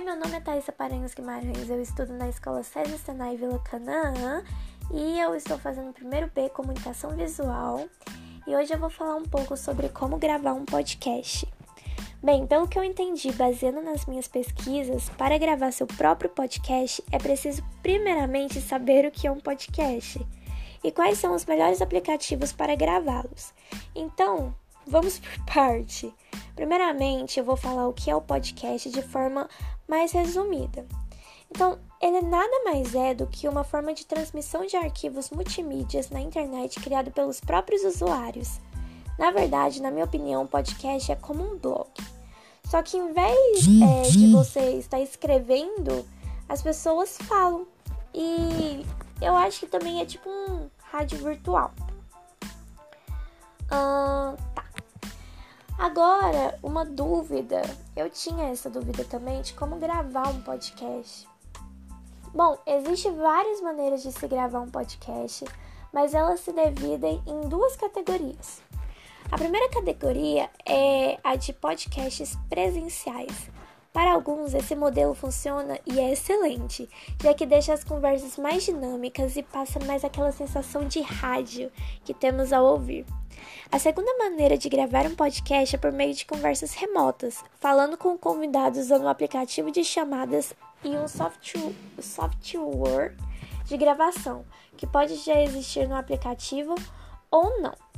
meu nome é Thaisa Paranhos Guimarães, eu estudo na Escola César Senai Vila Canaã e eu estou fazendo o primeiro B Comunicação Visual e hoje eu vou falar um pouco sobre como gravar um podcast. Bem, pelo que eu entendi, baseando nas minhas pesquisas, para gravar seu próprio podcast é preciso primeiramente saber o que é um podcast e quais são os melhores aplicativos para gravá-los. Então, vamos por parte. Primeiramente, eu vou falar o que é o podcast de forma mais resumida. Então, ele nada mais é do que uma forma de transmissão de arquivos multimídias na internet criado pelos próprios usuários. Na verdade, na minha opinião, o podcast é como um blog. Só que em vez é, de você estar escrevendo, as pessoas falam. E eu acho que também é tipo um rádio virtual. Tá. Agora, uma dúvida. Eu tinha essa dúvida também de como gravar um podcast. Bom, existem várias maneiras de se gravar um podcast, mas elas se dividem em duas categorias. A primeira categoria é a de podcasts presenciais. Para alguns, esse modelo funciona e é excelente, já que deixa as conversas mais dinâmicas e passa mais aquela sensação de rádio que temos ao ouvir. A segunda maneira de gravar um podcast é por meio de conversas remotas, falando com convidados usando um aplicativo de chamadas e um software de gravação, que pode já existir no aplicativo ou não.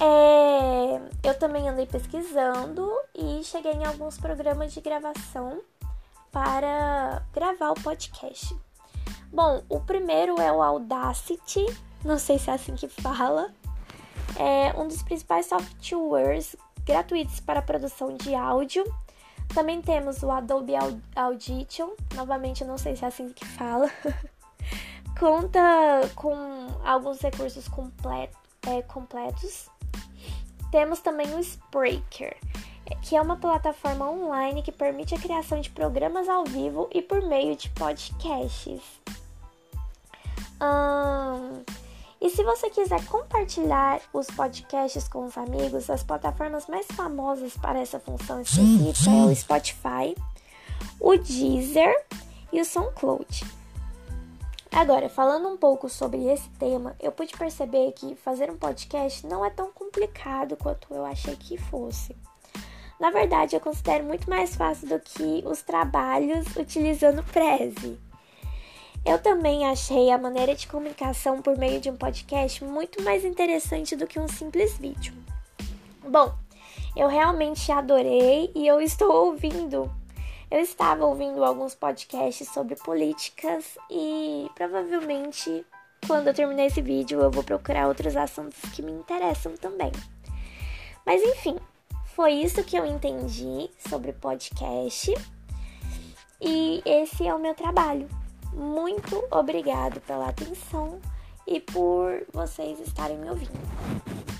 É, eu também andei pesquisando e cheguei em alguns programas de gravação para gravar o podcast. Bom, o primeiro é o Audacity, não sei se é assim que fala, é um dos principais softwares gratuitos para produção de áudio. Também temos o Adobe Audition, novamente não sei se é assim que fala. Conta com alguns recursos complet é, completos. Temos também o Spreaker, que é uma plataforma online que permite a criação de programas ao vivo e por meio de podcasts. Hum, e se você quiser compartilhar os podcasts com os amigos, as plataformas mais famosas para essa função específica é o Spotify, o Deezer e o SoundCloud. Agora, falando um pouco sobre esse tema, eu pude perceber que fazer um podcast não é tão complicado quanto eu achei que fosse. Na verdade, eu considero muito mais fácil do que os trabalhos utilizando Prezi. Eu também achei a maneira de comunicação por meio de um podcast muito mais interessante do que um simples vídeo. Bom, eu realmente adorei e eu estou ouvindo. Eu estava ouvindo alguns podcasts sobre políticas e provavelmente quando eu terminar esse vídeo eu vou procurar outros assuntos que me interessam também. Mas enfim, foi isso que eu entendi sobre podcast e esse é o meu trabalho. Muito obrigado pela atenção e por vocês estarem me ouvindo.